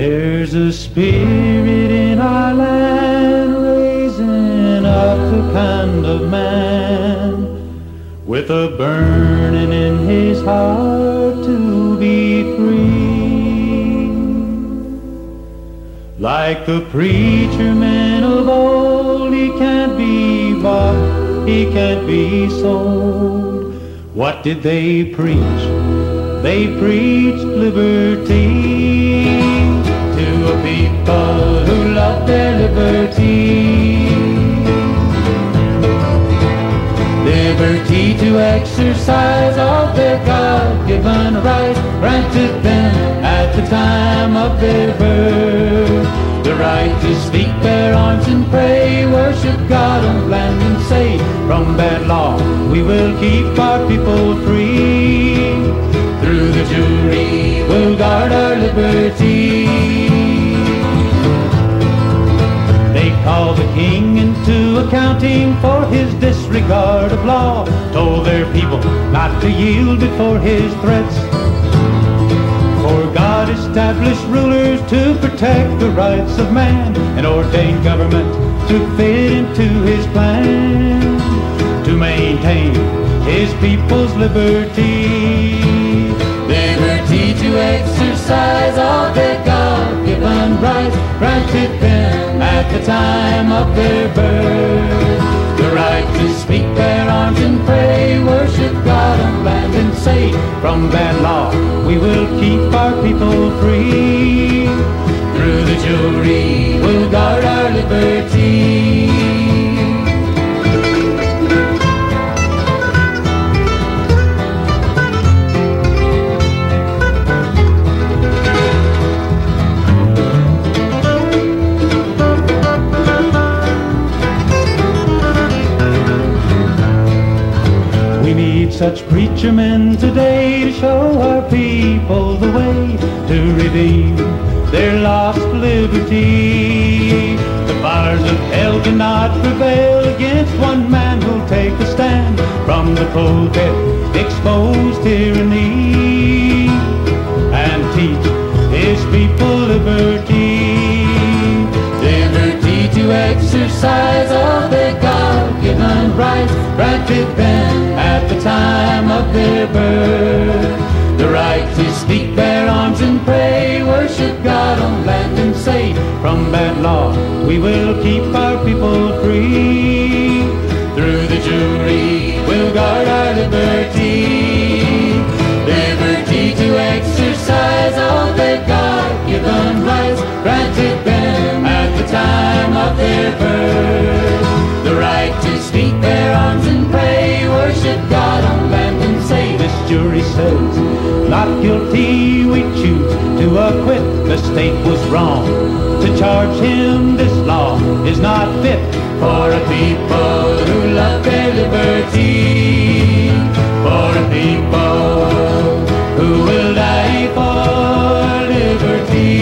There's a spirit in our land raising up the kind of man with a burning in his heart to be free. Like the preacher man of old, he can't be bought, he can't be sold. What did they preach? They preached liberty people who love their liberty. Liberty to exercise all their God-given rights granted them at the time of their birth. The right to speak their arms and pray, worship God on land and say, from bad law we will keep our people free. Through the jury we'll guard our liberty. Called the king into accounting for his disregard of law, told their people not to yield before his threats. For God established rulers to protect the rights of man and ordained government to fit into his plan to maintain his people's liberty. Liberty to exercise all God-given rights granted them at the time of their birth. The right to speak their arms and pray, worship God on land and say, from bad law we will keep our people free. Through the jury we'll guard our liberty. Such preacher men today to show our people the way to redeem their lost liberty. The fires of hell cannot prevail against one man who'll take a stand from the pulpit, expose tyranny, we will keep our people free. Through the jury we'll guard our liberty. Liberty to exercise all their God-given rights granted them at the time of their birth. The right to speak their arms and pray, worship God on land and say, this jury says, not guilty, we choose to acquit. The state was wrong to charge him. This law is not fit for a people who love their liberty. For a people who will die for liberty.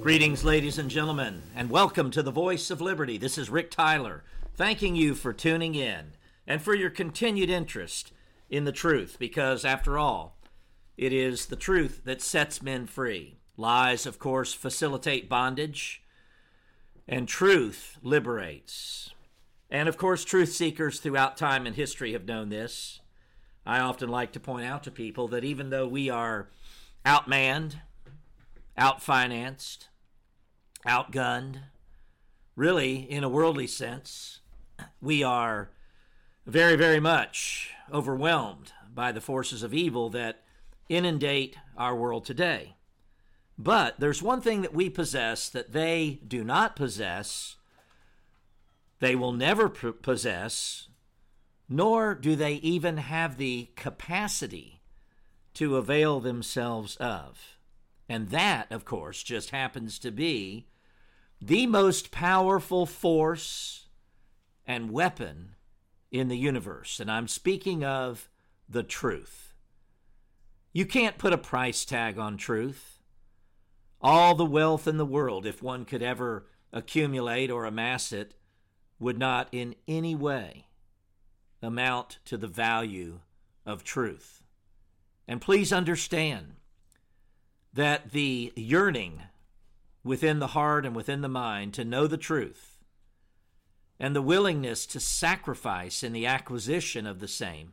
Greetings, ladies and gentlemen, and welcome to the Voice of Liberty. This is Rick Tyler, thanking you for tuning in and for your continued interest in the truth, because after all, it is the truth that sets men free. Lies, of course, facilitate bondage, and truth liberates. And of course, truth seekers throughout time and history have known this. I often like to point out to people that even though we are outmanned, outfinanced, outgunned, really, in a worldly sense, we are very, very much overwhelmed by the forces of evil that inundate our world today. But there's one thing that we possess that they do not possess, they will never possess, nor do they even have the capacity to avail themselves of. And that, of course, just happens to be the most powerful force and weapon in the universe. And I'm speaking of the truth. You can't put a price tag on truth. All the wealth in the world, if one could ever accumulate or amass it, would not in any way amount to the value of truth. And please understand that the yearning within the heart and within the mind to know the truth and the willingness to sacrifice in the acquisition of the same,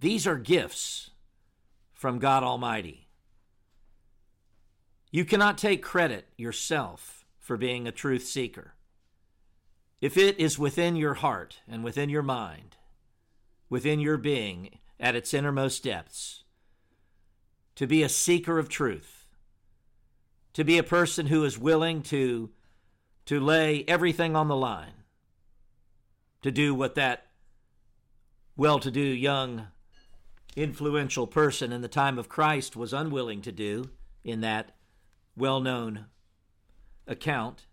these are gifts from God Almighty. You cannot take credit yourself for being a truth seeker. If it is within your heart and within your mind, within your being at its innermost depths, to be a seeker of truth, to be a person who is willing to, to lay everything on the line, to do what that well to do young influential person in the time of Christ was unwilling to do in that well known account.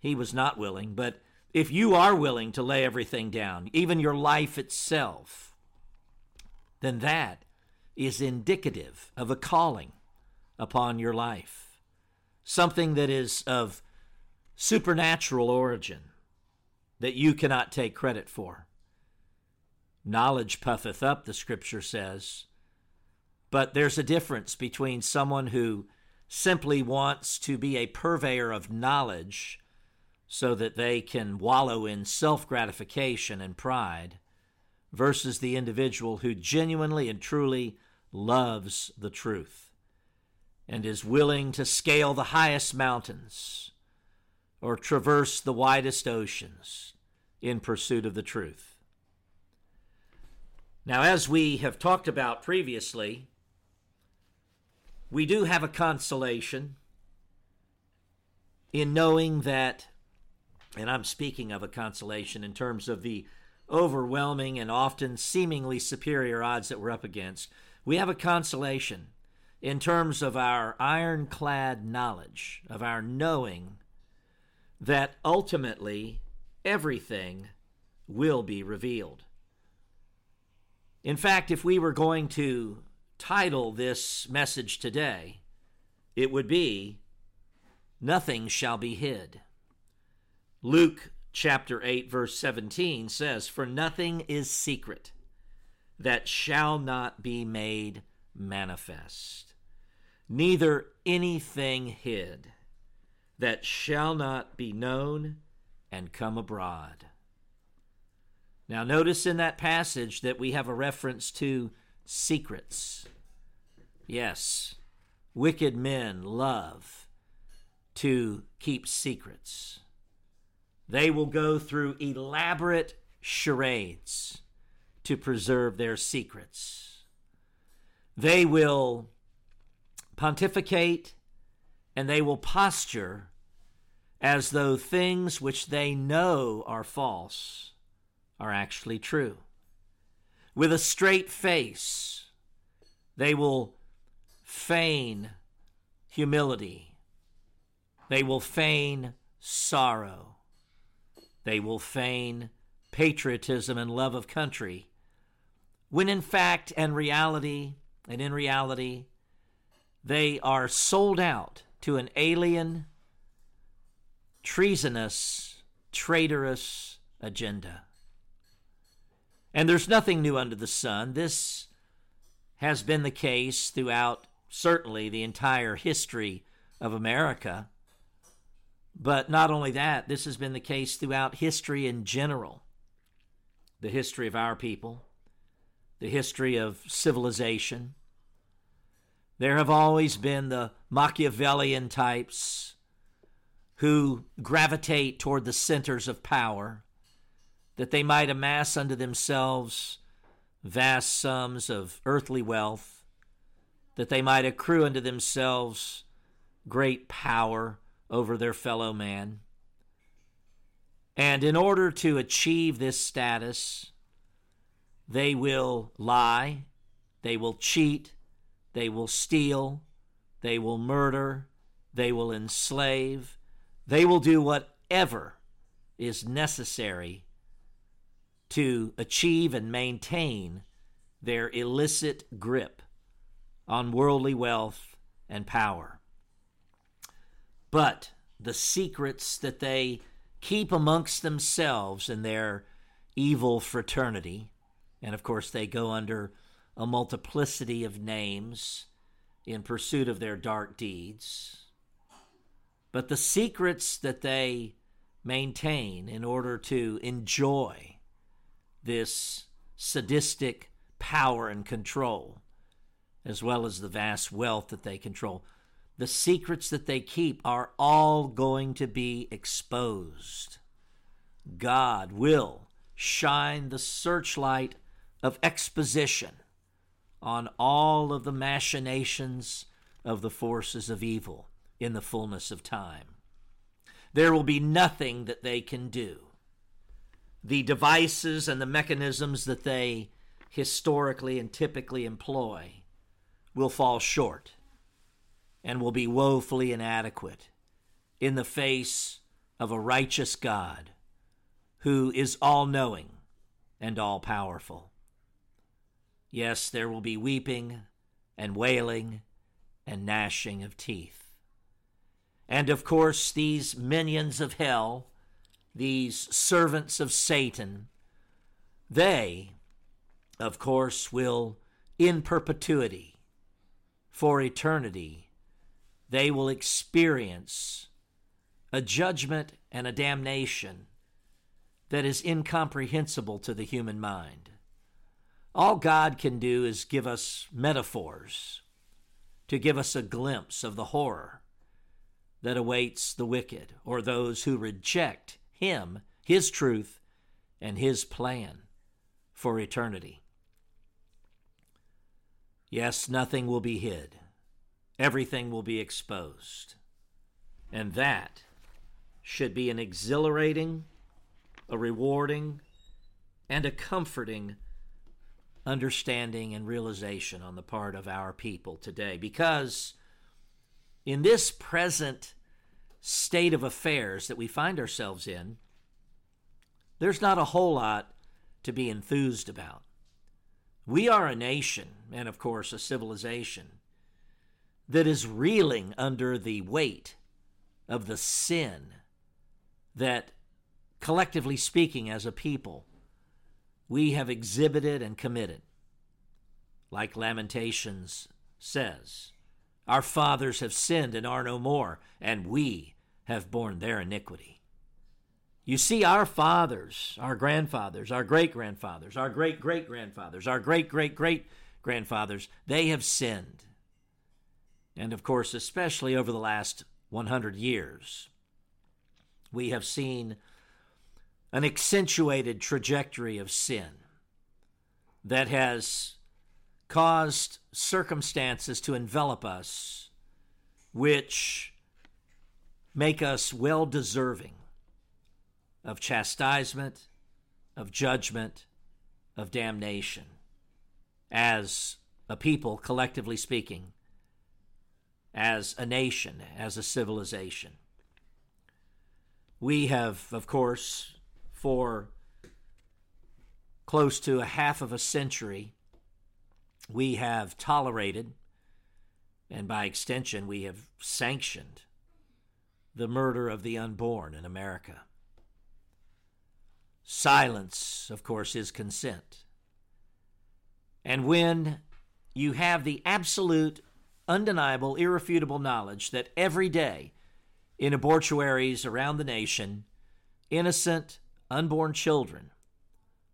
He was not willing, but if you are willing to lay everything down, even your life itself, then that is indicative of a calling upon your life, something that is of supernatural origin that you cannot take credit for. Knowledge puffeth up, the scripture says. But there's a difference between someone who simply wants to be a purveyor of knowledge so that they can wallow in self gratification and pride versus the individual who genuinely and truly loves the truth and is willing to scale the highest mountains or traverse the widest oceans in pursuit of the truth. Now, as we have talked about previously, we do have a consolation in knowing that, and I'm speaking of a consolation in terms of the overwhelming and often seemingly superior odds that we're up against. We have a consolation in terms of our ironclad knowledge, of our knowing that ultimately everything will be revealed. In fact, if we were going to title this message today, it would be Nothing Shall Be Hid. Luke chapter 8, verse 17 says, For nothing is secret that shall not be made manifest, neither anything hid that shall not be known and come abroad. Now, notice in that passage that we have a reference to secrets. Yes, wicked men love to keep secrets. They will go through elaborate charades to preserve their secrets. They will pontificate and they will posture as though things which they know are false are actually true. With a straight face, they will feign humility. They will feign sorrow. They will feign patriotism and love of country, when in fact and reality, and in reality, they are sold out to an alien, treasonous, traitorous agenda. And there's nothing new under the sun. This has been the case throughout certainly the entire history of America. But not only that, this has been the case throughout history in general the history of our people, the history of civilization. There have always been the Machiavellian types who gravitate toward the centers of power that they might amass unto themselves vast sums of earthly wealth, that they might accrue unto themselves great power over their fellow man. And in order to achieve this status, they will lie, they will cheat, they will steal, they will murder, they will enslave, they will do whatever is necessary to achieve and maintain their illicit grip on worldly wealth and power. But the secrets that they keep amongst themselves in their evil fraternity, and of course they go under a multiplicity of names in pursuit of their dark deeds. But the secrets that they maintain in order to enjoy this sadistic power and control, as well as the vast wealth that they control, the secrets that they keep are all going to be exposed. God will shine the searchlight of exposition on all of the machinations of the forces of evil in the fullness of time. There will be nothing that they can do. The devices and the mechanisms that they historically and typically employ will fall short and will be woefully inadequate in the face of a righteous God who is all knowing and all powerful. Yes, there will be weeping and wailing and gnashing of teeth. And of course, these minions of hell, these servants of Satan, they, of course, will in perpetuity, for eternity, they will experience a judgment and a damnation that is incomprehensible to the human mind. All God can do is give us metaphors to give us a glimpse of the horror that awaits the wicked or those who reject Him, His truth, and His plan for eternity. Yes, nothing will be hid, everything will be exposed. And that should be an exhilarating, a rewarding, and a comforting understanding and realization on the part of our people today because in this present state of affairs that we find ourselves in, there's not a whole lot to be enthused about. We are a nation, and of course, a civilization, that is reeling under the weight of the sin that, collectively speaking, as a people, we have exhibited and committed. Like Lamentations says, our fathers have sinned and are no more, and we have borne their iniquity. You see, our fathers, our grandfathers, our great grandfathers, our great great grandfathers, our great great great grandfathers, they have sinned. And of course, especially over the last 100 years, we have seen an accentuated trajectory of sin that has caused circumstances to envelop us which make us well deserving of chastisement, of judgment, of damnation as a people, collectively speaking, as a nation, as a civilization. We have, of course, for close to a half of a century, we have tolerated, and by extension, we have sanctioned the murder of the unborn in America. Silence, of course, is consent. And when you have the absolute, undeniable, irrefutable knowledge that every day in abortuaries around the nation, innocent, unborn children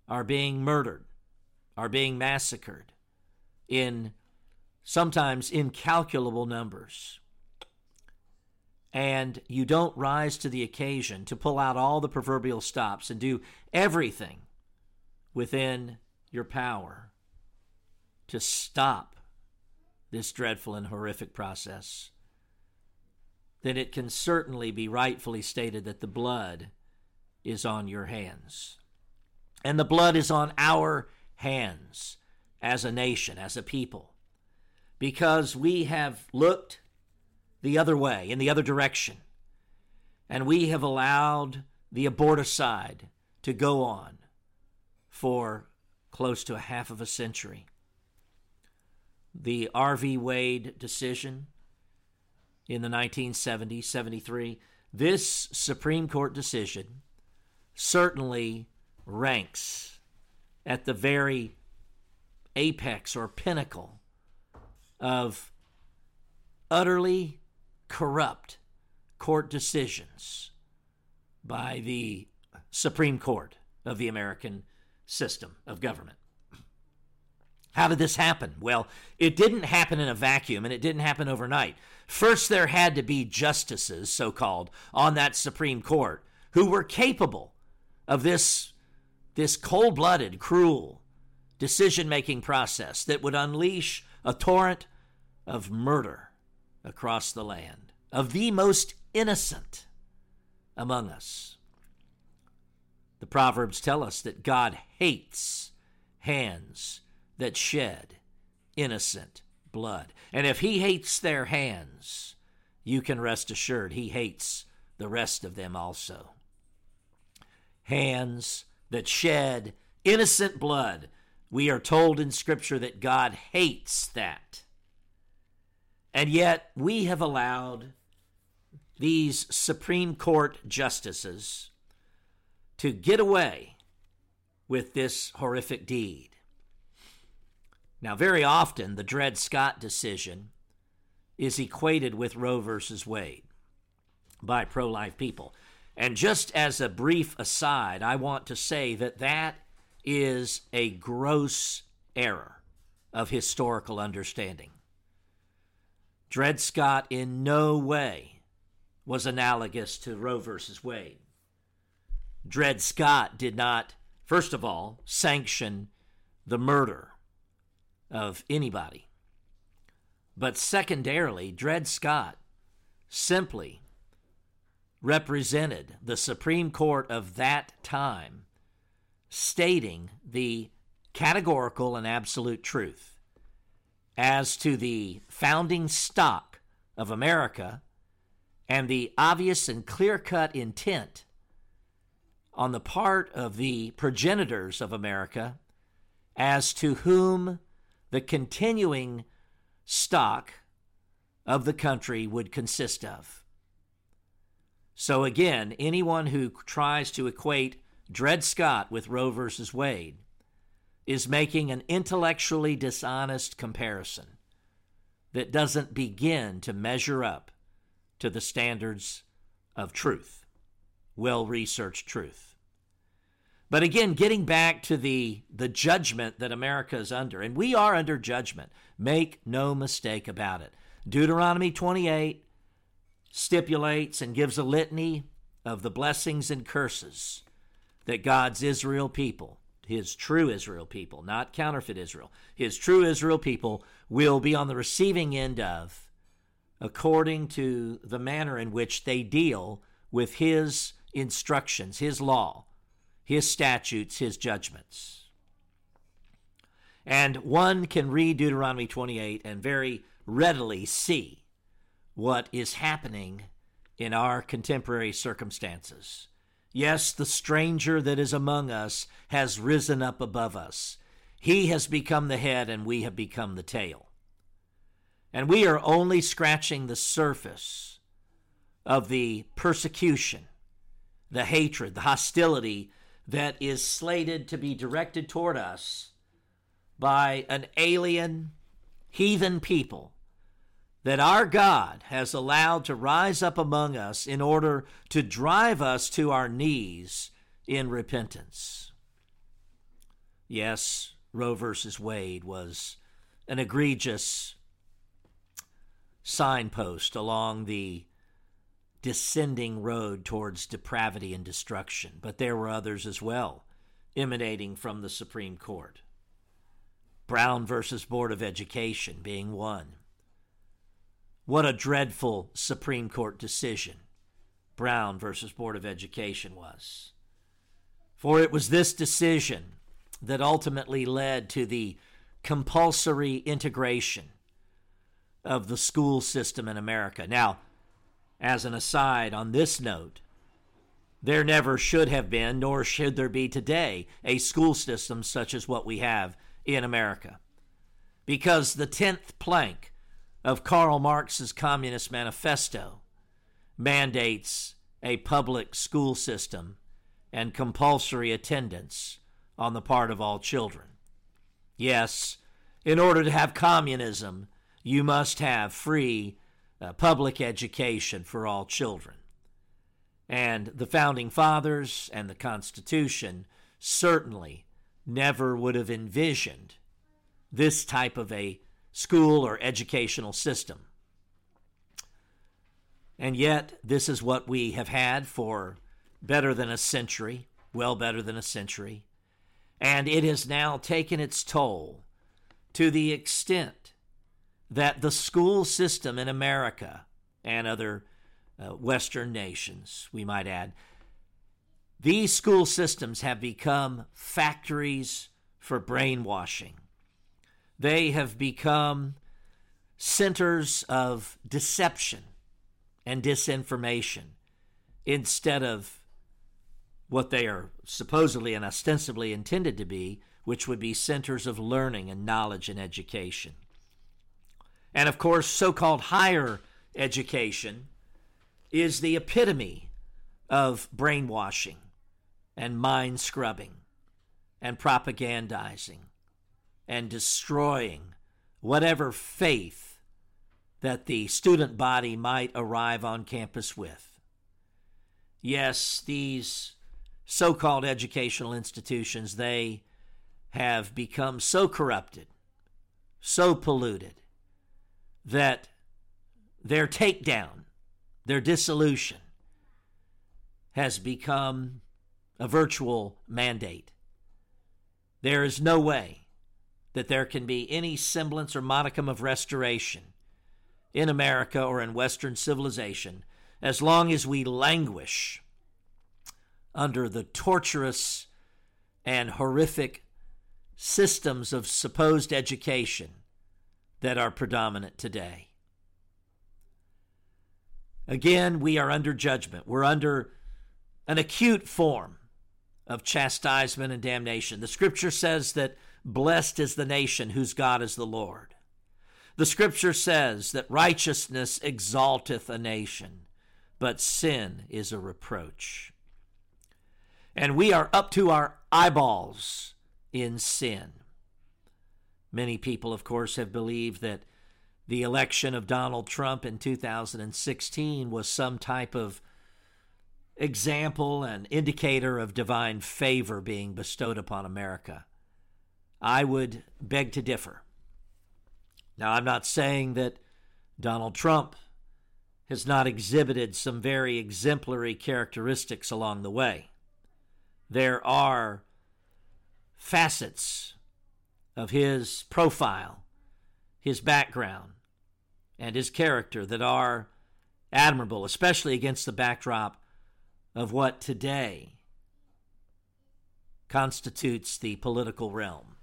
are being murdered, are being massacred, in sometimes incalculable numbers. And you don't rise to the occasion to pull out all the proverbial stops and do everything within your power to stop this dreadful and horrific process, then it can certainly be rightfully stated that the blood is on your hands. And the blood is on our hands as a nation, as a people, because we have looked the other way, in the other direction, and we have allowed the aborticide to go on for close to a half of a century. The Roe v. Wade decision in the 1970s, 73, this Supreme Court decision certainly ranks at the very apex or pinnacle of utterly corrupt court decisions by the Supreme Court of the American system of government. How did this happen? Well, it didn't happen in a vacuum and it didn't happen overnight. First, there had to be justices, so called, on that Supreme Court who were capable of this, this cold blooded, cruel decision making process that would unleash a torrent of murder across the land, of the most innocent among us. The Proverbs tell us that God hates hands that shed innocent blood. And if He hates their hands, you can rest assured He hates the rest of them also. Hands that shed innocent blood. We are told in Scripture that God hates that. And yet, we have allowed these Supreme Court justices to get away with this horrific deed. Now, very often, the Dred Scott decision is equated with Roe versus Wade by pro life people. And just as a brief aside, I want to say that that is a gross error of historical understanding. Dred Scott in no way was analogous to Roe versus Wade. Dred Scott did not, first of all, sanction the murder of anybody. But secondarily, Dred Scott simply represented the Supreme Court of that time, stating the categorical and absolute truth as to the founding stock of America and the obvious and clear cut intent on the part of the progenitors of America as to whom the continuing stock of the country would consist of. So, again, anyone who tries to equate Dred Scott with Roe versus Wade is making an intellectually dishonest comparison that doesn't begin to measure up to the standards of truth, well researched truth. But again, getting back to the, the judgment that America is under, and we are under judgment, make no mistake about it. Deuteronomy 28 stipulates and gives a litany of the blessings and curses that God's Israel people, his true Israel people, not counterfeit Israel, his true Israel people will be on the receiving end of according to the manner in which they deal with his instructions, his law, his statutes, his judgments. And one can read Deuteronomy 28 and very readily see what is happening in our contemporary circumstances. Yes, the stranger that is among us has risen up above us. He has become the head, and we have become the tail. And we are only scratching the surface of the persecution, the hatred, the hostility that is slated to be directed toward us by an alien, heathen people that our God has allowed to rise up among us in order to drive us to our knees in repentance. Yes, Roe versus Wade was an egregious signpost along the descending road towards depravity and destruction, but there were others as well, emanating from the Supreme Court. Brown versus Board of Education being one. What a dreadful Supreme Court decision Brown versus Board of Education was. For it was this decision that ultimately led to the compulsory integration of the school system in America. Now, as an aside on this note, there never should have been, nor should there be today, a school system such as what we have in America. Because the 10th plank of Karl Marx's Communist Manifesto mandates a public school system and compulsory attendance on the part of all children. Yes, in order to have communism, you must have free uh, public education for all children. And the founding fathers and the Constitution certainly never would have envisioned this type of a school or educational system. And yet, this is what we have had for better than a century, well better than a century. And it has now taken its toll to the extent that the school system in America and other uh, Western nations, we might add, these school systems have become factories for brainwashing. They have become centers of deception and disinformation instead of what they are supposedly and ostensibly intended to be, which would be centers of learning and knowledge and education. And of course, so called higher education is the epitome of brainwashing and mind scrubbing and propagandizing and destroying whatever faith that the student body might arrive on campus with. Yes, these so called educational institutions, they have become so corrupted, so polluted, that their takedown, their dissolution, has become a virtual mandate. There is no way that there can be any semblance or modicum of restoration in America or in Western civilization as long as we languish under the torturous and horrific systems of supposed education that are predominant today. Again, we are under judgment. We're under an acute form of chastisement and damnation. The scripture says that blessed is the nation whose God is the Lord. The scripture says that righteousness exalteth a nation, but sin is a reproach. And we are up to our eyeballs in sin. Many people, of course, have believed that the election of Donald Trump in 2016 was some type of example and indicator of divine favor being bestowed upon America. I would beg to differ. Now, I'm not saying that Donald Trump has not exhibited some very exemplary characteristics along the way. There are facets of his profile, his background, and his character that are admirable, especially against the backdrop of what today constitutes the political realm.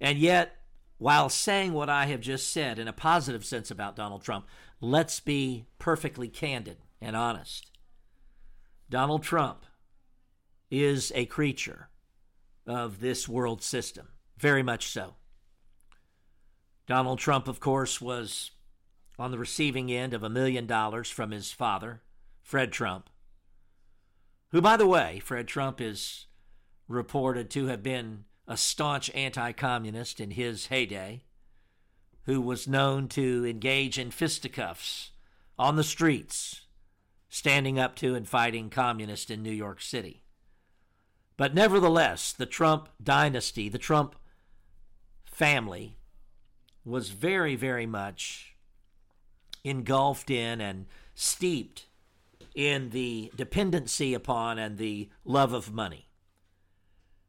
And yet, while saying what I have just said in a positive sense about Donald Trump, let's be perfectly candid and honest. Donald Trump is a creature of this world system, very much so. Donald Trump, of course, was on the receiving end of a million dollars from his father, Fred Trump, who, by the way, Fred Trump is reported to have been a staunch anti communist in his heyday, who was known to engage in fisticuffs on the streets, standing up to and fighting communists in New York City. But nevertheless, the Trump dynasty, the Trump family, was very, very much engulfed in and steeped in the dependency upon and the love of money.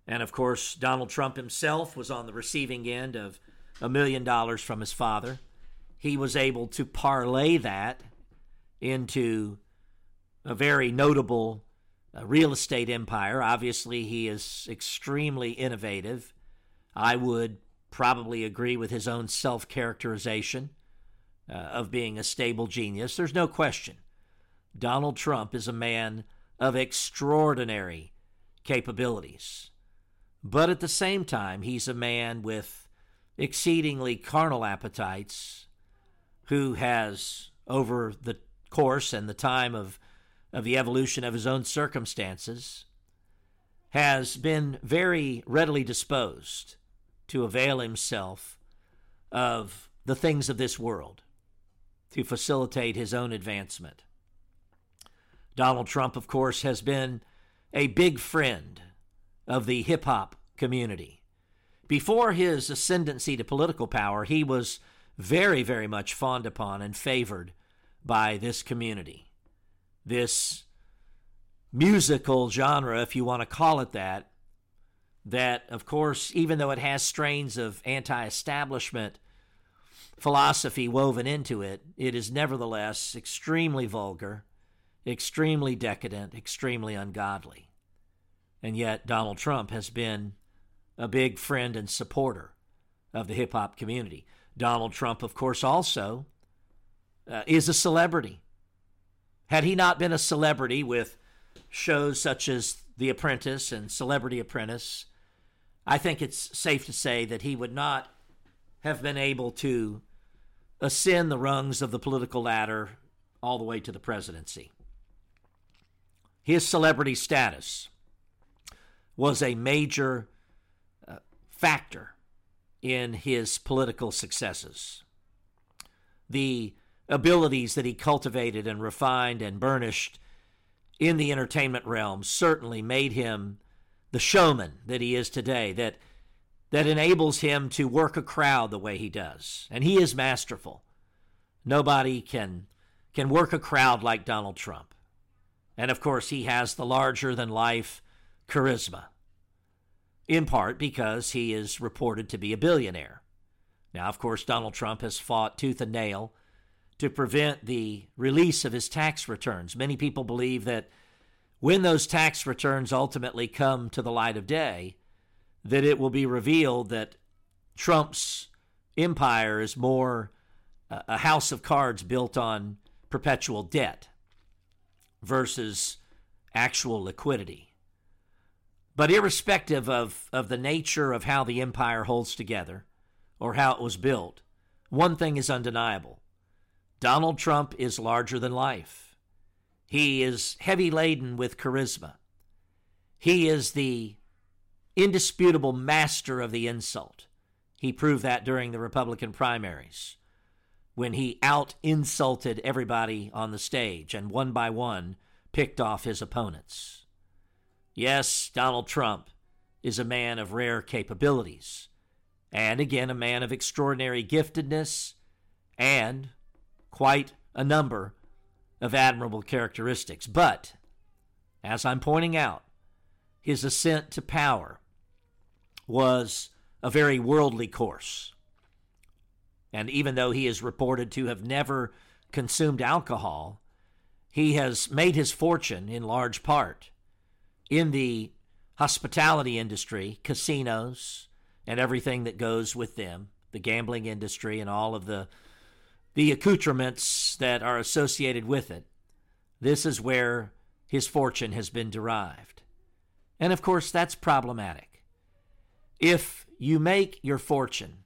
And of course, Donald Trump himself was on the receiving end of a million dollars from his father. He was able to parlay that into a very notable uh, real estate empire. Obviously, he is extremely innovative. I would probably agree with his own self characterization uh, of being a stable genius. There's no question. Donald Trump is a man of extraordinary capabilities. But at the same time, he's a man with exceedingly carnal appetites who has, over the course and the time of, of the evolution of his own circumstances, has been very readily disposed to avail himself of the things of this world to facilitate his own advancement. Donald Trump, of course, has been a big friend of the hip hop community. Before his ascendancy to political power, he was very, very much fawned upon and favored by this community. This musical genre, if you want to call it that, that, of course, even though it has strains of anti establishment philosophy woven into it, it is nevertheless extremely vulgar, extremely decadent, extremely ungodly. And yet, Donald Trump has been a big friend and supporter of the hip hop community. Donald Trump, of course, also uh, is a celebrity. Had he not been a celebrity with shows such as The Apprentice and Celebrity Apprentice, I think it's safe to say that he would not have been able to ascend the rungs of the political ladder all the way to the presidency. His celebrity status was a major uh, factor in his political successes. The abilities that he cultivated and refined and burnished in the entertainment realm certainly made him the showman that he is today that that enables him to work a crowd the way he does. And he is masterful. Nobody can can work a crowd like Donald Trump. And of course he has the larger than life charisma in part because he is reported to be a billionaire now of course Donald Trump has fought tooth and nail to prevent the release of his tax returns. Many people believe that when those tax returns ultimately come to the light of day, that it will be revealed that Trump's empire is more uh, a house of cards built on perpetual debt versus actual liquidity. But irrespective of, of the nature of how the empire holds together or how it was built, one thing is undeniable Donald Trump is larger than life. He is heavy laden with charisma. He is the indisputable master of the insult. He proved that during the Republican primaries when he out insulted everybody on the stage and one by one picked off his opponents. Yes, Donald Trump is a man of rare capabilities, and again, a man of extraordinary giftedness and quite a number of admirable characteristics. But, as I'm pointing out, his ascent to power was a very worldly course. And even though he is reported to have never consumed alcohol, he has made his fortune in large part in the hospitality industry, casinos, and everything that goes with them, the gambling industry, and all of the the accoutrements that are associated with it. This is where his fortune has been derived. And of course, that's problematic. If you make your fortune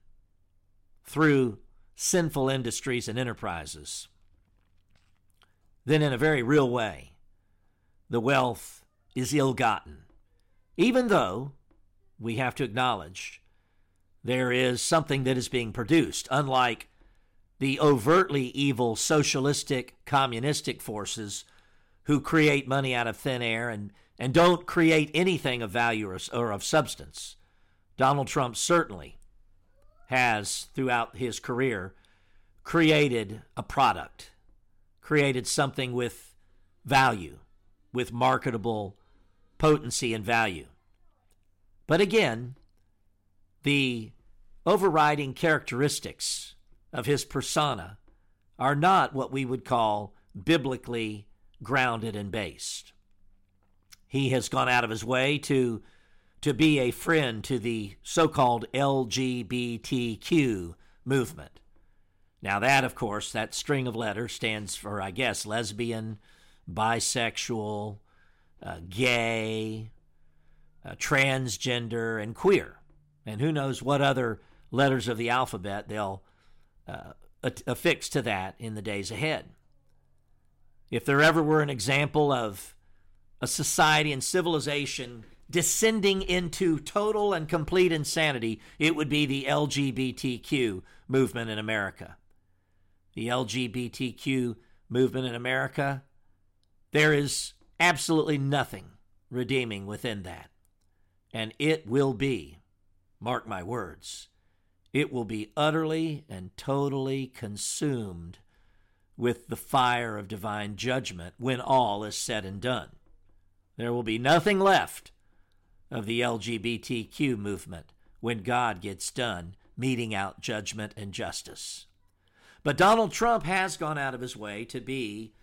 through sinful industries and enterprises, then in a very real way, the wealth is ill gotten. Even though we have to acknowledge there is something that is being produced, unlike the overtly evil socialistic communistic forces who create money out of thin air and, and don't create anything of value or, or of substance. Donald Trump certainly has, throughout his career, created a product, created something with value, with marketable potency and value. But again, the overriding characteristics of his persona are not what we would call biblically grounded and based. He has gone out of his way to, to be a friend to the so called LGBTQ movement. Now, that, of course, that string of letters stands for, I guess, lesbian, bisexual, uh, gay, uh, transgender, and queer. And who knows what other letters of the alphabet they'll uh, affix to that in the days ahead. If there ever were an example of a society and civilization descending into total and complete insanity, it would be the LGBTQ movement in America. The LGBTQ movement in America, there is absolutely nothing redeeming within that. And it will be, mark my words, it will be utterly and totally consumed with the fire of divine judgment when all is said and done. There will be nothing left of the LGBTQ movement when God gets done meting out judgment and justice. But Donald Trump has gone out of his way to be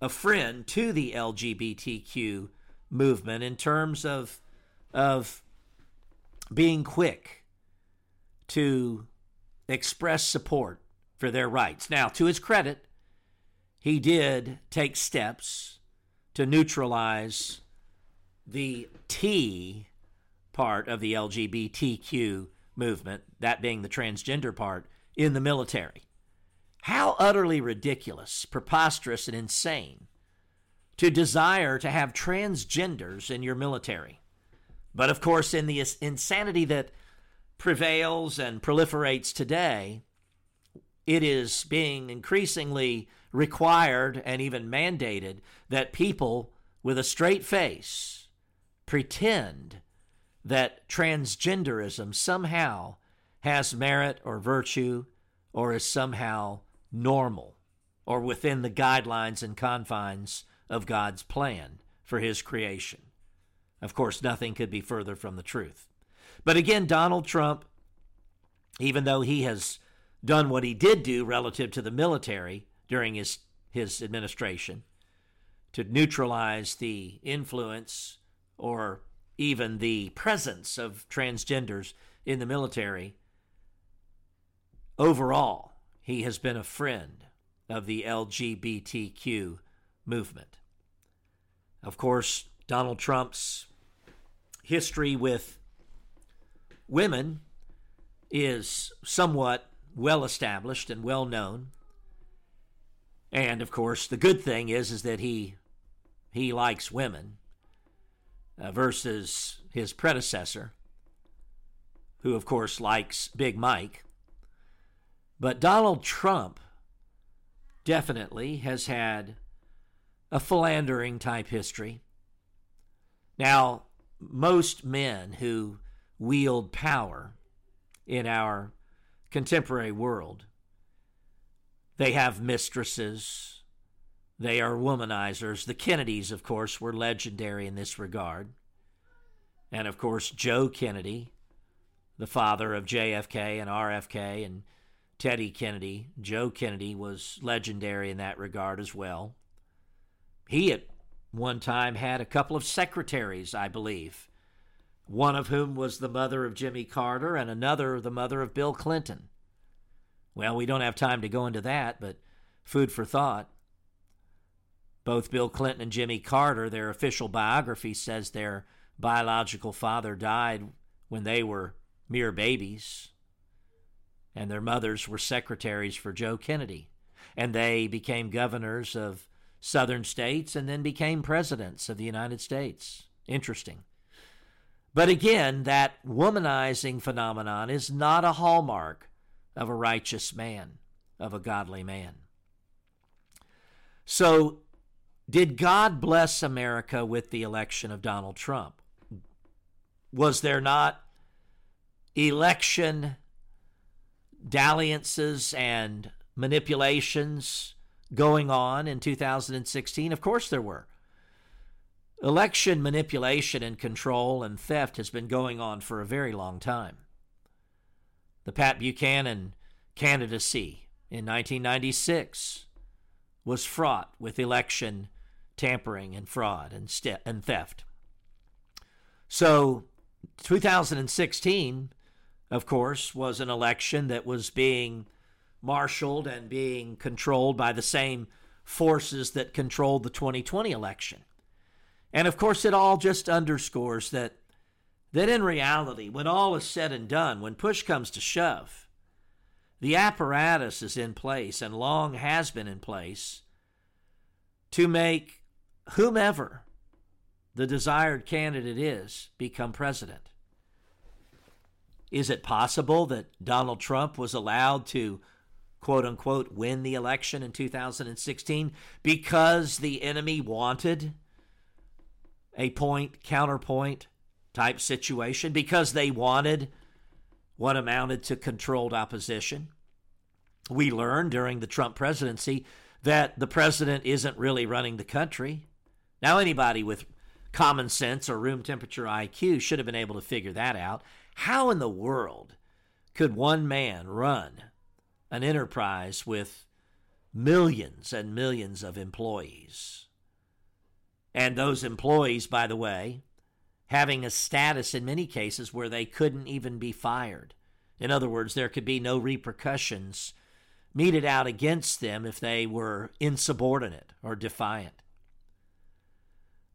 a friend to the LGBTQ movement in terms of, of being quick to express support for their rights. Now, to his credit, he did take steps to neutralize the T part of the LGBTQ movement, that being the transgender part, in the military. How utterly ridiculous, preposterous, and insane to desire to have transgenders in your military. But of course, in the insanity that prevails and proliferates today, it is being increasingly required and even mandated that people with a straight face pretend that transgenderism somehow has merit or virtue or is somehow normal or within the guidelines and confines of God's plan for his creation. Of course, nothing could be further from the truth. But again, Donald Trump, even though he has done what he did do relative to the military during his, his administration to neutralize the influence or even the presence of transgenders in the military, overall, he has been a friend of the LGBTQ movement. Of course, Donald Trump's history with women is somewhat well established and well known. And of course, the good thing is is that he he likes women uh, versus his predecessor, who of course likes Big Mike. But Donald Trump definitely has had a philandering type history. Now, most men who wield power in our contemporary world, they have mistresses, they are womanizers. The Kennedys, of course, were legendary in this regard. And of course, Joe Kennedy, the father of JFK and RFK and Teddy Kennedy, Joe Kennedy was legendary in that regard as well. He at one time had a couple of secretaries, I believe, one of whom was the mother of Jimmy Carter and another the mother of Bill Clinton. Well, we don't have time to go into that, but food for thought. Both Bill Clinton and Jimmy Carter, their official biography says their biological father died when they were mere babies, and their mothers were secretaries for Joe Kennedy. And they became governors of southern states and then became presidents of the United States. Interesting. But again, that womanizing phenomenon is not a hallmark of a righteous man, of a godly man. So, did God bless America with the election of Donald Trump? Was there not election dalliances and manipulations going on in 2016? Of course there were. Election manipulation and control and theft has been going on for a very long time. The Pat Buchanan candidacy in 1996 was fraught with election tampering and fraud and, and theft. So, 2016, of course, was an election that was being marshaled and being controlled by the same forces that controlled the 2020 election. And of course, it all just underscores that, that in reality, when all is said and done, when push comes to shove, the apparatus is in place and long has been in place to make whomever the desired candidate is become president. Is it possible that Donald Trump was allowed to, quote unquote, win the election in 2016 because the enemy wanted a point counterpoint type situation, because they wanted what amounted to controlled opposition? We learned during the Trump presidency that the president isn't really running the country. Now, anybody with common sense or room temperature IQ should have been able to figure that out. How in the world could one man run an enterprise with millions and millions of employees? And those employees, by the way, having a status in many cases where they couldn't even be fired. In other words, there could be no repercussions meted out against them if they were insubordinate or defiant.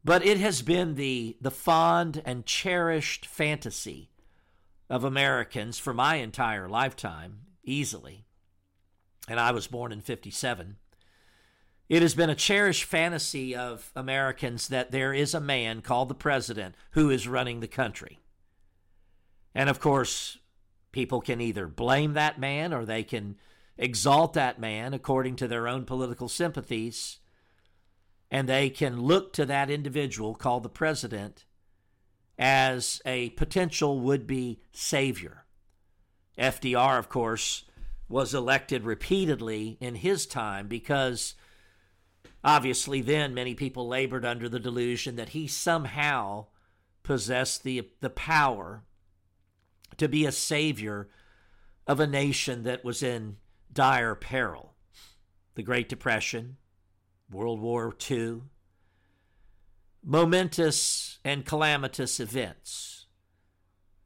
But it has been the, the fond and cherished fantasy of Americans for my entire lifetime, easily. And I was born in 57. It has been a cherished fantasy of Americans that there is a man called the president who is running the country. And of course, people can either blame that man or they can exalt that man according to their own political sympathies and they can look to that individual called the president as a potential would be savior. FDR, of course, was elected repeatedly in his time because obviously then many people labored under the delusion that he somehow possessed the, the power to be a savior of a nation that was in dire peril. The Great Depression, World War II, momentous and calamitous events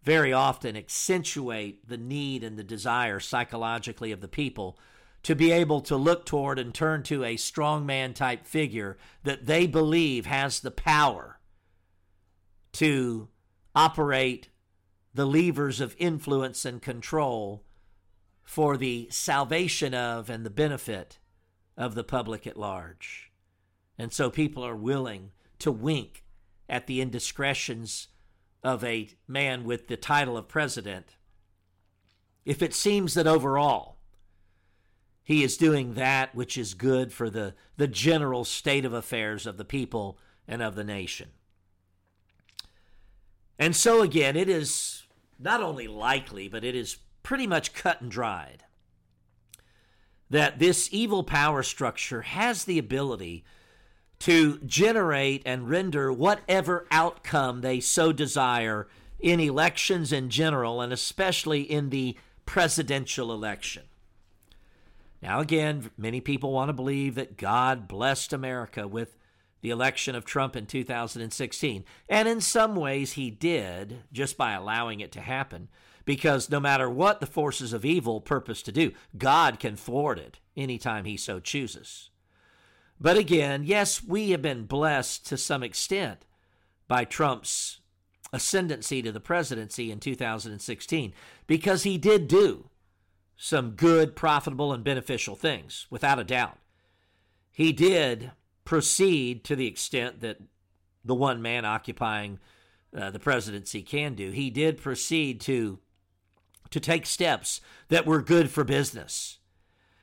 very often accentuate the need and the desire psychologically of the people to be able to look toward and turn to a strongman type figure that they believe has the power to operate the levers of influence and control for the salvation of and the benefit of the public at large. And so people are willing to wink at the indiscretions of a man with the title of president if it seems that overall he is doing that which is good for the, the general state of affairs of the people and of the nation. And so, again, it is not only likely, but it is pretty much cut and dried that this evil power structure has the ability to generate and render whatever outcome they so desire in elections in general, and especially in the presidential election. Now, again, many people want to believe that God blessed America with the election of Trump in 2016. And in some ways, he did, just by allowing it to happen because no matter what the forces of evil purpose to do, God can thwart it anytime He so chooses. But again, yes, we have been blessed to some extent by Trump's ascendancy to the presidency in 2016 because he did do some good, profitable, and beneficial things, without a doubt. He did proceed to the extent that the one man occupying uh, the presidency can do. He did proceed to to take steps that were good for business.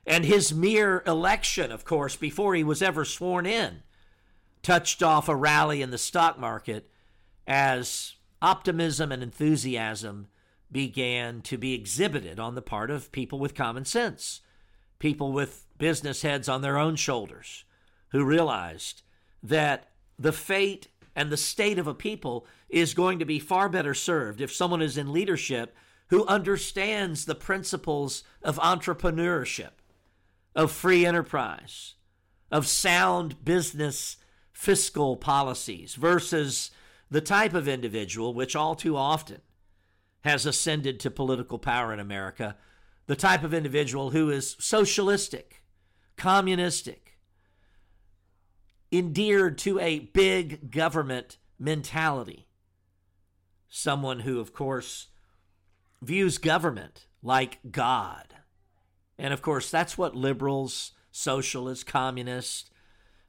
And his mere election, of course, before he was ever sworn in, touched off a rally in the stock market as optimism and enthusiasm began to be exhibited on the part of people with common sense, people with business heads on their own shoulders, who realized that the fate and the state of a people is going to be far better served if someone is in leadership who understands the principles of entrepreneurship, of free enterprise, of sound business fiscal policies versus the type of individual which all too often has ascended to political power in America, the type of individual who is socialistic, communistic, endeared to a big government mentality. Someone who, of course, views government like God. And of course, that's what liberals, socialists, communists,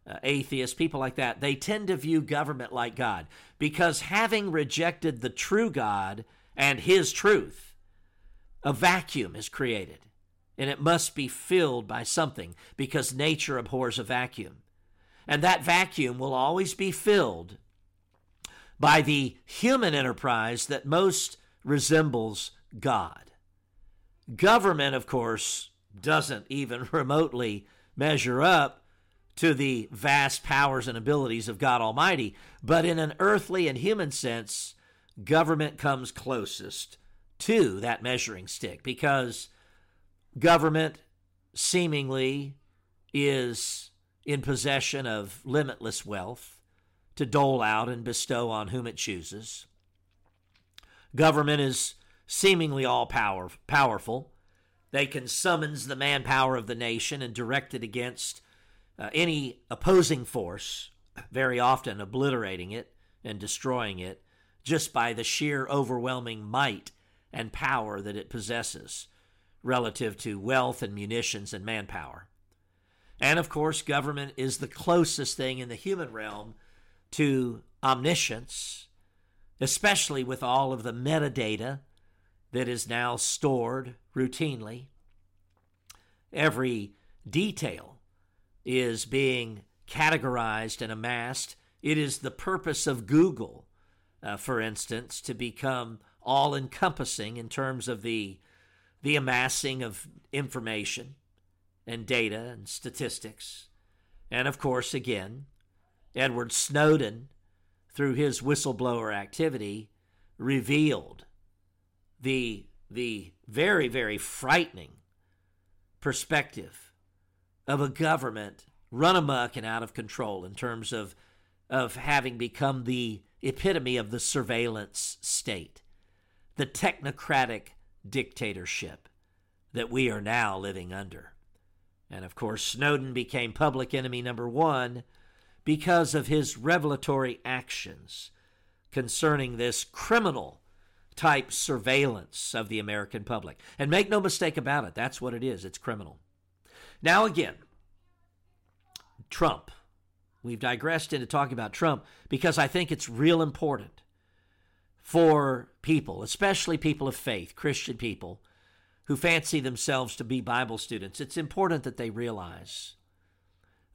uh, atheists, people like that, they tend to view government like God because having rejected the true God and his truth, a vacuum is created and it must be filled by something because nature abhors a vacuum. And that vacuum will always be filled by the human enterprise that most resembles God. Government, of course, doesn't even remotely measure up to the vast powers and abilities of God Almighty, but in an earthly and human sense, government comes closest to that measuring stick because government seemingly is in possession of limitless wealth to dole out and bestow on whom it chooses. Government is seemingly all power, powerful. They can summons the manpower of the nation and direct it against uh, any opposing force, very often obliterating it and destroying it just by the sheer overwhelming might and power that it possesses relative to wealth and munitions and manpower. And of course, government is the closest thing in the human realm to omniscience, especially with all of the metadata that is now stored routinely. Every detail is being categorized and amassed. It is the purpose of Google, uh, for instance, to become all encompassing in terms of the, the amassing of information and data and statistics. And of course, again, Edward Snowden, through his whistleblower activity, revealed the, the very, very frightening perspective of a government run amuck and out of control in terms of, of having become the epitome of the surveillance state, the technocratic dictatorship that we are now living under. And of course, Snowden became public enemy number one because of his revelatory actions concerning this criminal type surveillance of the American public. And make no mistake about it, that's what it is it's criminal. Now, again, Trump. We've digressed into talking about Trump because I think it's real important for people, especially people of faith, Christian people, who fancy themselves to be Bible students. It's important that they realize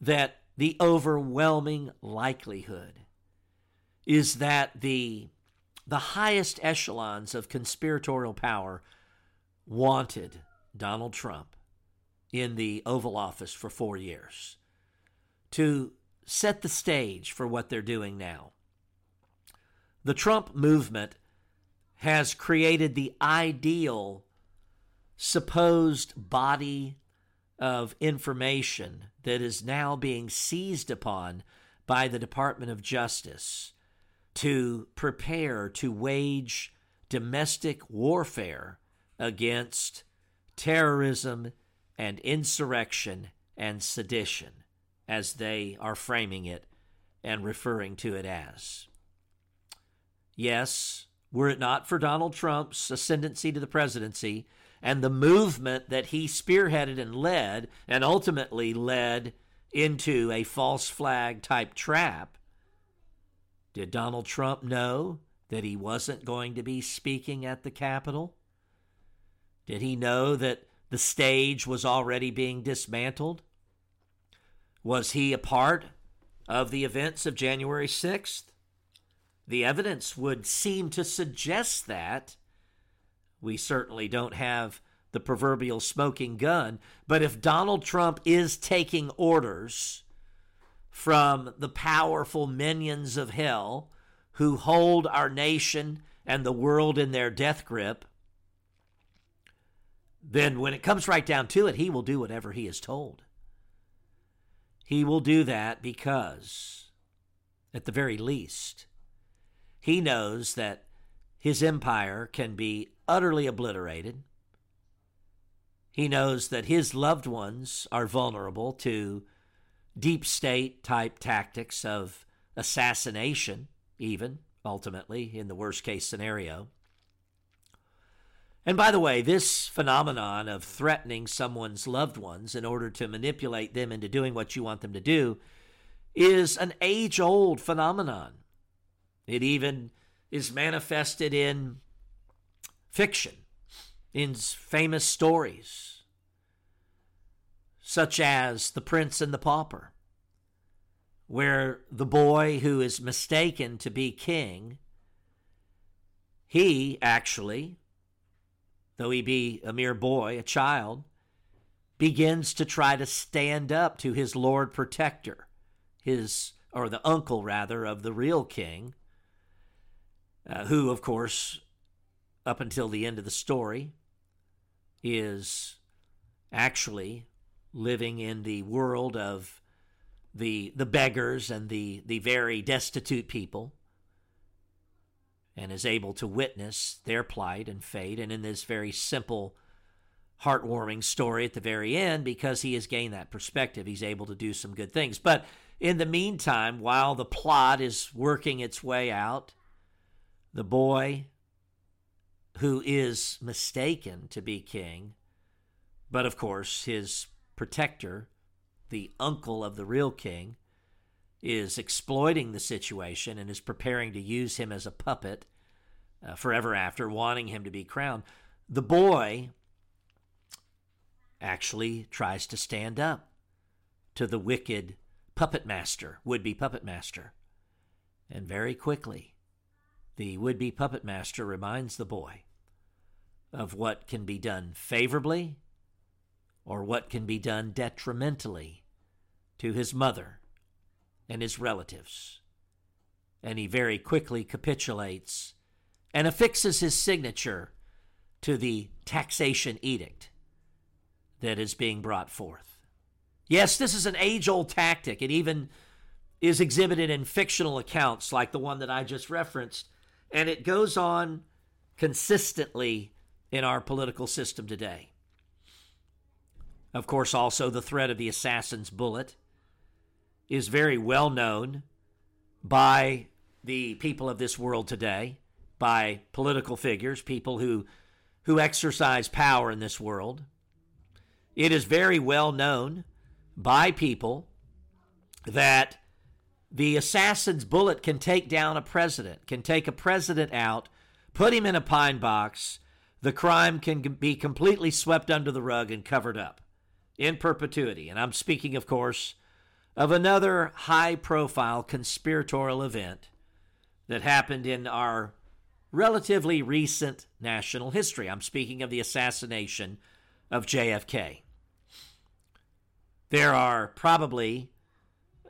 that the overwhelming likelihood is that the the highest echelons of conspiratorial power wanted Donald Trump in the Oval Office for four years to set the stage for what they're doing now. The Trump movement has created the ideal supposed body of information that is now being seized upon by the Department of Justice to prepare to wage domestic warfare against terrorism and insurrection and sedition, as they are framing it and referring to it as. Yes, were it not for Donald Trump's ascendancy to the presidency and the movement that he spearheaded and led, and ultimately led into a false flag type trap, did Donald Trump know that he wasn't going to be speaking at the Capitol? Did he know that the stage was already being dismantled? Was he a part of the events of January 6th? The evidence would seem to suggest that. We certainly don't have the proverbial smoking gun, but if Donald Trump is taking orders from the powerful minions of hell who hold our nation and the world in their death grip, then when it comes right down to it, he will do whatever he is told. He will do that because, at the very least, he knows that his empire can be utterly obliterated. He knows that his loved ones are vulnerable to deep state type tactics of assassination, even ultimately, in the worst case scenario. And by the way, this phenomenon of threatening someone's loved ones in order to manipulate them into doing what you want them to do is an age old phenomenon. It even is manifested in fiction, in famous stories, such as The Prince and the Pauper, where the boy who is mistaken to be king, he actually, though he be a mere boy, a child, begins to try to stand up to his Lord Protector, his, or the uncle rather, of the real king, uh, who, of course, up until the end of the story, is actually living in the world of the the beggars and the the very destitute people and is able to witness their plight and fate. And in this very simple heartwarming story at the very end because he has gained that perspective he's able to do some good things. But in the meantime while the plot is working its way out the boy who is mistaken to be king, but of course his protector, the uncle of the real king, is exploiting the situation and is preparing to use him as a puppet uh, forever after, wanting him to be crowned. The boy actually tries to stand up to the wicked puppet master, would be puppet master. And very quickly, the would be puppet master reminds the boy of what can be done favorably or what can be done detrimentally to his mother and his relatives. And he very quickly capitulates and affixes his signature to the taxation edict that is being brought forth. Yes, this is an age old tactic. It even is exhibited in fictional accounts like the one that I just referenced and it goes on consistently in our political system today. Of course, also the threat of the assassin's bullet is very well known by the people of this world today, by political figures, people who, who exercise power in this world. It is very well known by people that the assassin's bullet can take down a president, can take a president out, put him in a pine box. The crime can be completely swept under the rug and covered up in perpetuity. And I'm speaking, of course, of another high profile conspiratorial event that happened in our relatively recent national history. I'm speaking of the assassination of JFK. There are probably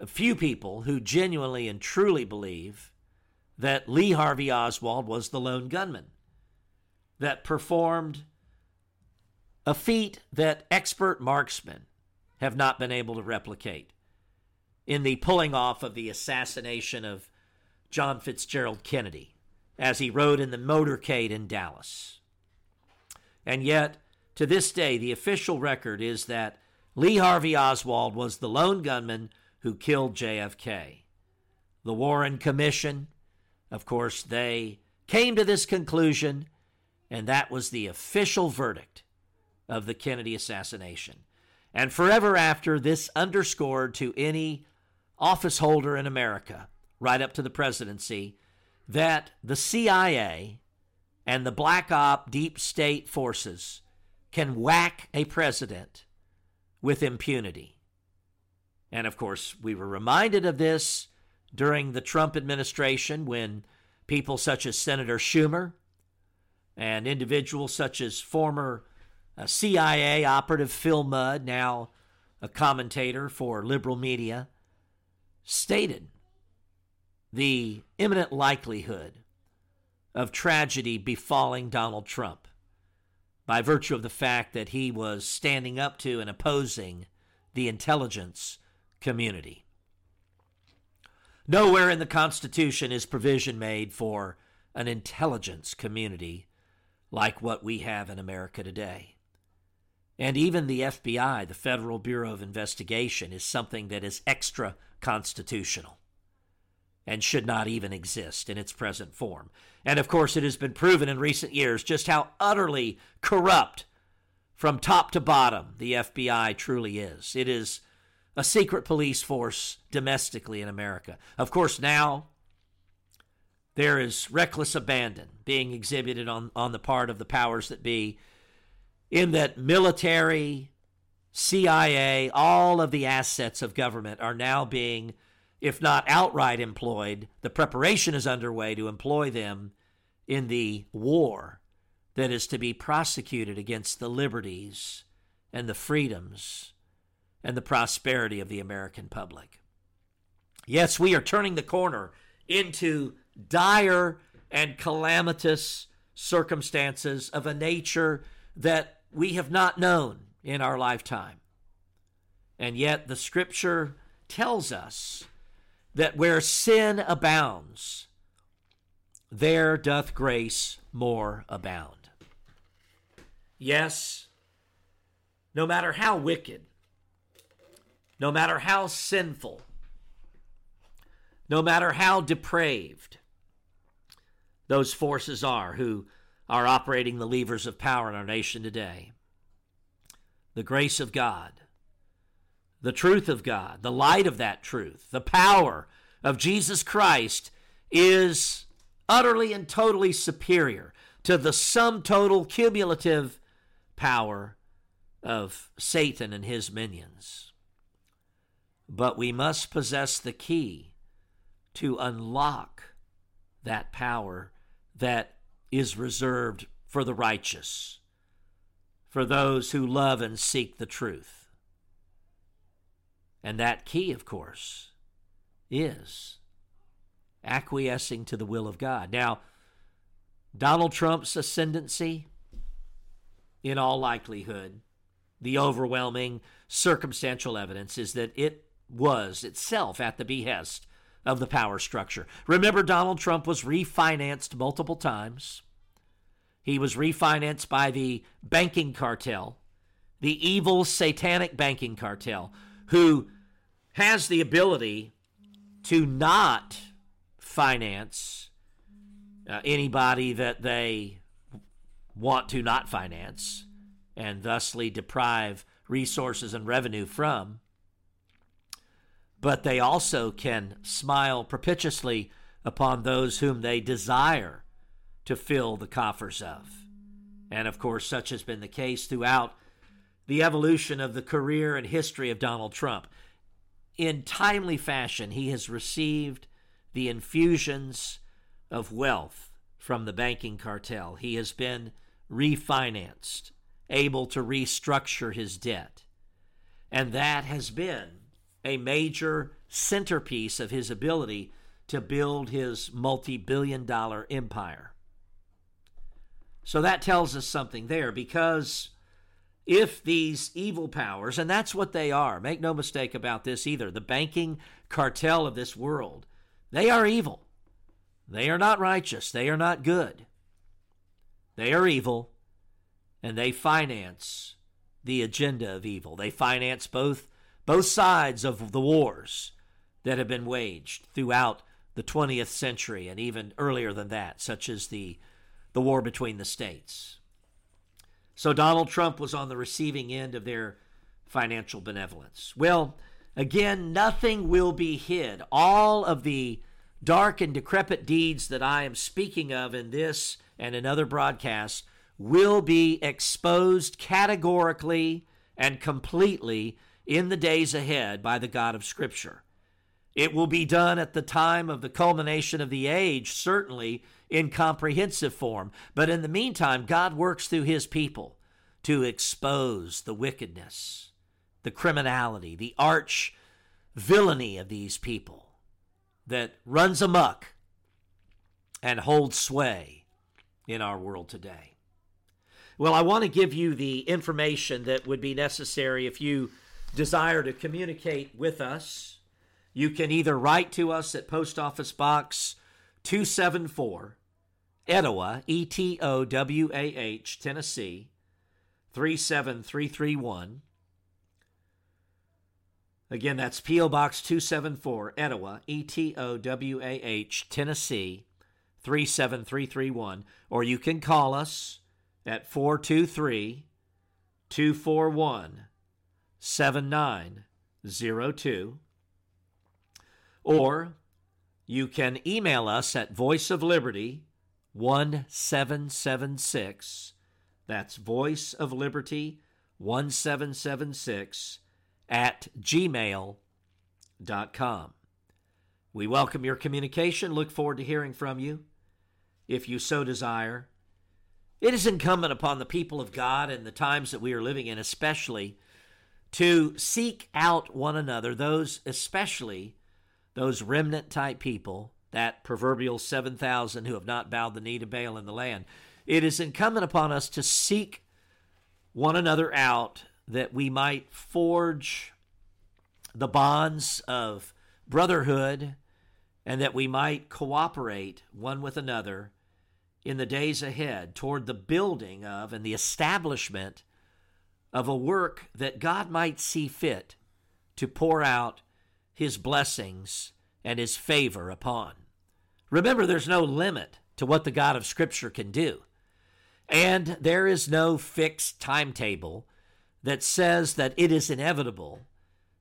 a few people who genuinely and truly believe that Lee Harvey Oswald was the lone gunman that performed a feat that expert marksmen have not been able to replicate in the pulling off of the assassination of John Fitzgerald Kennedy as he rode in the motorcade in Dallas. And yet, to this day, the official record is that Lee Harvey Oswald was the lone gunman who killed JFK. The Warren Commission, of course, they came to this conclusion, and that was the official verdict of the Kennedy assassination. And forever after, this underscored to any office holder in America, right up to the presidency, that the CIA and the black op deep state forces can whack a president with impunity. And of course, we were reminded of this during the Trump administration when people such as Senator Schumer and individuals such as former uh, CIA operative Phil Mudd, now a commentator for liberal media, stated the imminent likelihood of tragedy befalling Donald Trump by virtue of the fact that he was standing up to and opposing the intelligence community. Nowhere in the Constitution is provision made for an intelligence community like what we have in America today. And even the FBI, the Federal Bureau of Investigation, is something that is extra constitutional and should not even exist in its present form. And of course, it has been proven in recent years just how utterly corrupt from top to bottom the FBI truly is. It is a secret police force domestically in America. Of course, now there is reckless abandon being exhibited on, on the part of the powers that be, in that military, CIA, all of the assets of government are now being, if not outright employed, the preparation is underway to employ them in the war that is to be prosecuted against the liberties and the freedoms and the prosperity of the American public. Yes, we are turning the corner into dire and calamitous circumstances of a nature that we have not known in our lifetime. And yet, the scripture tells us that where sin abounds, there doth grace more abound. Yes, no matter how wicked, no matter how sinful, no matter how depraved those forces are who are operating the levers of power in our nation today, the grace of God, the truth of God, the light of that truth, the power of Jesus Christ is utterly and totally superior to the sum total cumulative power of Satan and his minions. But we must possess the key to unlock that power that is reserved for the righteous, for those who love and seek the truth. And that key, of course, is acquiescing to the will of God. Now, Donald Trump's ascendancy, in all likelihood, the overwhelming circumstantial evidence is that it was itself at the behest of the power structure. Remember, Donald Trump was refinanced multiple times. He was refinanced by the banking cartel, the evil satanic banking cartel, who has the ability to not finance uh, anybody that they want to not finance and thusly deprive resources and revenue from. But they also can smile propitiously upon those whom they desire to fill the coffers of. And of course, such has been the case throughout the evolution of the career and history of Donald Trump. In timely fashion, he has received the infusions of wealth from the banking cartel. He has been refinanced able to restructure his debt. And that has been a major centerpiece of his ability to build his multi billion dollar empire. So that tells us something there because if these evil powers, and that's what they are, make no mistake about this either, the banking cartel of this world, they are evil. They are not righteous. They are not good. They are evil and they finance the agenda of evil. They finance both both sides of the wars that have been waged throughout the 20th century and even earlier than that, such as the the war between the states. So Donald Trump was on the receiving end of their financial benevolence. Well, again, nothing will be hid. All of the dark and decrepit deeds that I am speaking of in this and in other broadcasts will be exposed categorically and completely in the days ahead by the God of Scripture. It will be done at the time of the culmination of the age, certainly in comprehensive form. But in the meantime, God works through his people to expose the wickedness, the criminality, the arch villainy of these people that runs amuck and holds sway in our world today. Well, I want to give you the information that would be necessary if you desire to communicate with us. You can either write to us at Post Office Box 274, Etowah, E T O W A H, Tennessee 37331. Again, that's P.O. Box 274, Etowah, E T O W A H, Tennessee 37331. Or you can call us at 423 241 02. Or you can email us at Voice of Liberty 1776. That's Voice of Liberty 1776 at gmail.com. We welcome your communication. Look forward to hearing from you if you so desire. It is incumbent upon the people of God in the times that we are living in, especially, to seek out one another, those especially those remnant type people, that proverbial 7,000 who have not bowed the knee to Baal in the land. It is incumbent upon us to seek one another out that we might forge the bonds of brotherhood and that we might cooperate one with another in the days ahead toward the building of and the establishment of a work that God might see fit to pour out his blessings and his favor upon. Remember, there's no limit to what the God of Scripture can do. And there is no fixed timetable that says that it is inevitable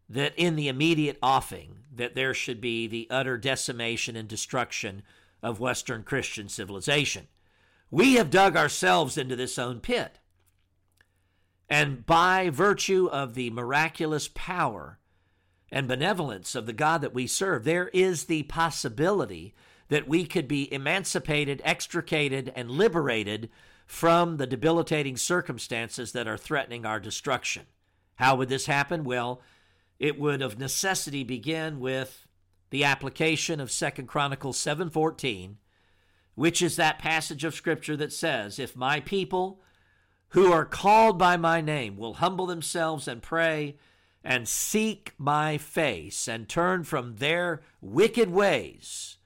that in the immediate offing that there should be the utter decimation and destruction of Western Christian civilization. We have dug ourselves into this own pit. And by virtue of the miraculous power and benevolence of the God that we serve, there is the possibility that we could be emancipated, extricated, and liberated from the debilitating circumstances that are threatening our destruction. How would this happen? Well, it would of necessity begin with the application of Second Chronicles 7:14, which is that passage of scripture that says, "If my people who are called by my name will humble themselves and pray and seek my face and turn from their wicked ways,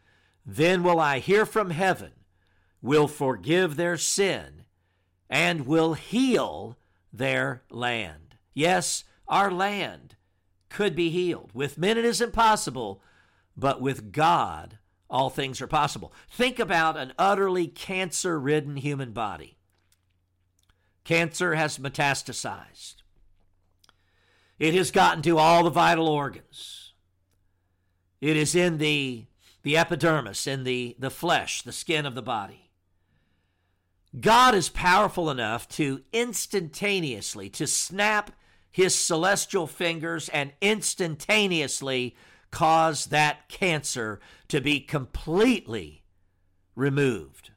then will I hear from heaven, will forgive their sin, and will heal their land." Yes, our land could be healed. With men it is impossible, but with God all things are possible. Think about an utterly cancer ridden human body. Cancer has metastasized. It has gotten to all the vital organs. It is in the, the epidermis, in the, the flesh, the skin of the body. God is powerful enough to instantaneously, to snap his celestial fingers and instantaneously cause that cancer to be completely removed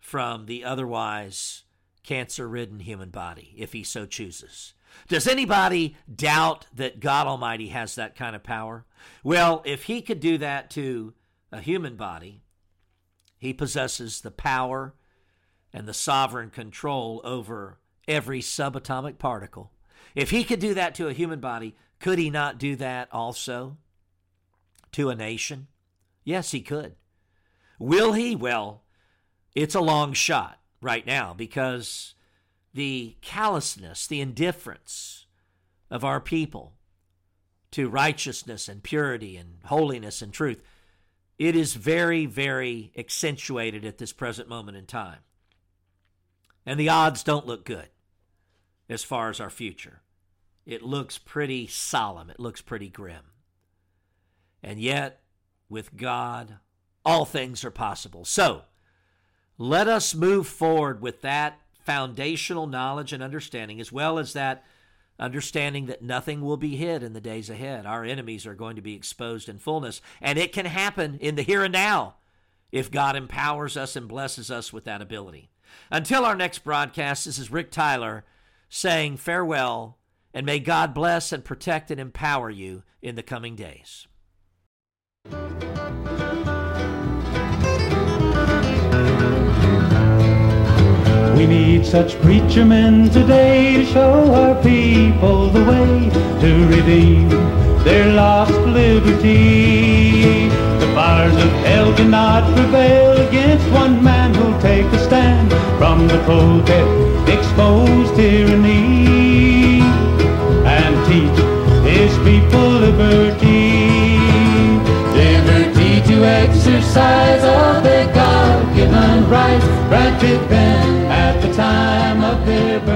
from the otherwise cancer ridden human body, if he so chooses. Does anybody doubt that God Almighty has that kind of power? Well, if he could do that to a human body, he possesses the power and the sovereign control over every subatomic particle. If he could do that to a human body, could he not do that also to a nation? Yes, he could. Will he? Well, it's a long shot right now because the callousness, the indifference of our people to righteousness and purity and holiness and truth, it is very, very accentuated at this present moment in time. And the odds don't look good as far as our future. It looks pretty solemn, it looks pretty grim. And yet, with God, all things are possible. So, let us move forward with that foundational knowledge and understanding, as well as that understanding that nothing will be hid in the days ahead. Our enemies are going to be exposed in fullness, and it can happen in the here and now if God empowers us and blesses us with that ability. Until our next broadcast, this is Rick Tyler saying farewell, and may God bless and protect and empower you in the coming days. We need such preacher men today to show our people the way to redeem their lost liberty. The fires of hell cannot prevail against one man who'll take a stand from the pulpit expose tyranny and teach his people liberty. Liberty to exercise all their God-given rights, granted them the time of their birth.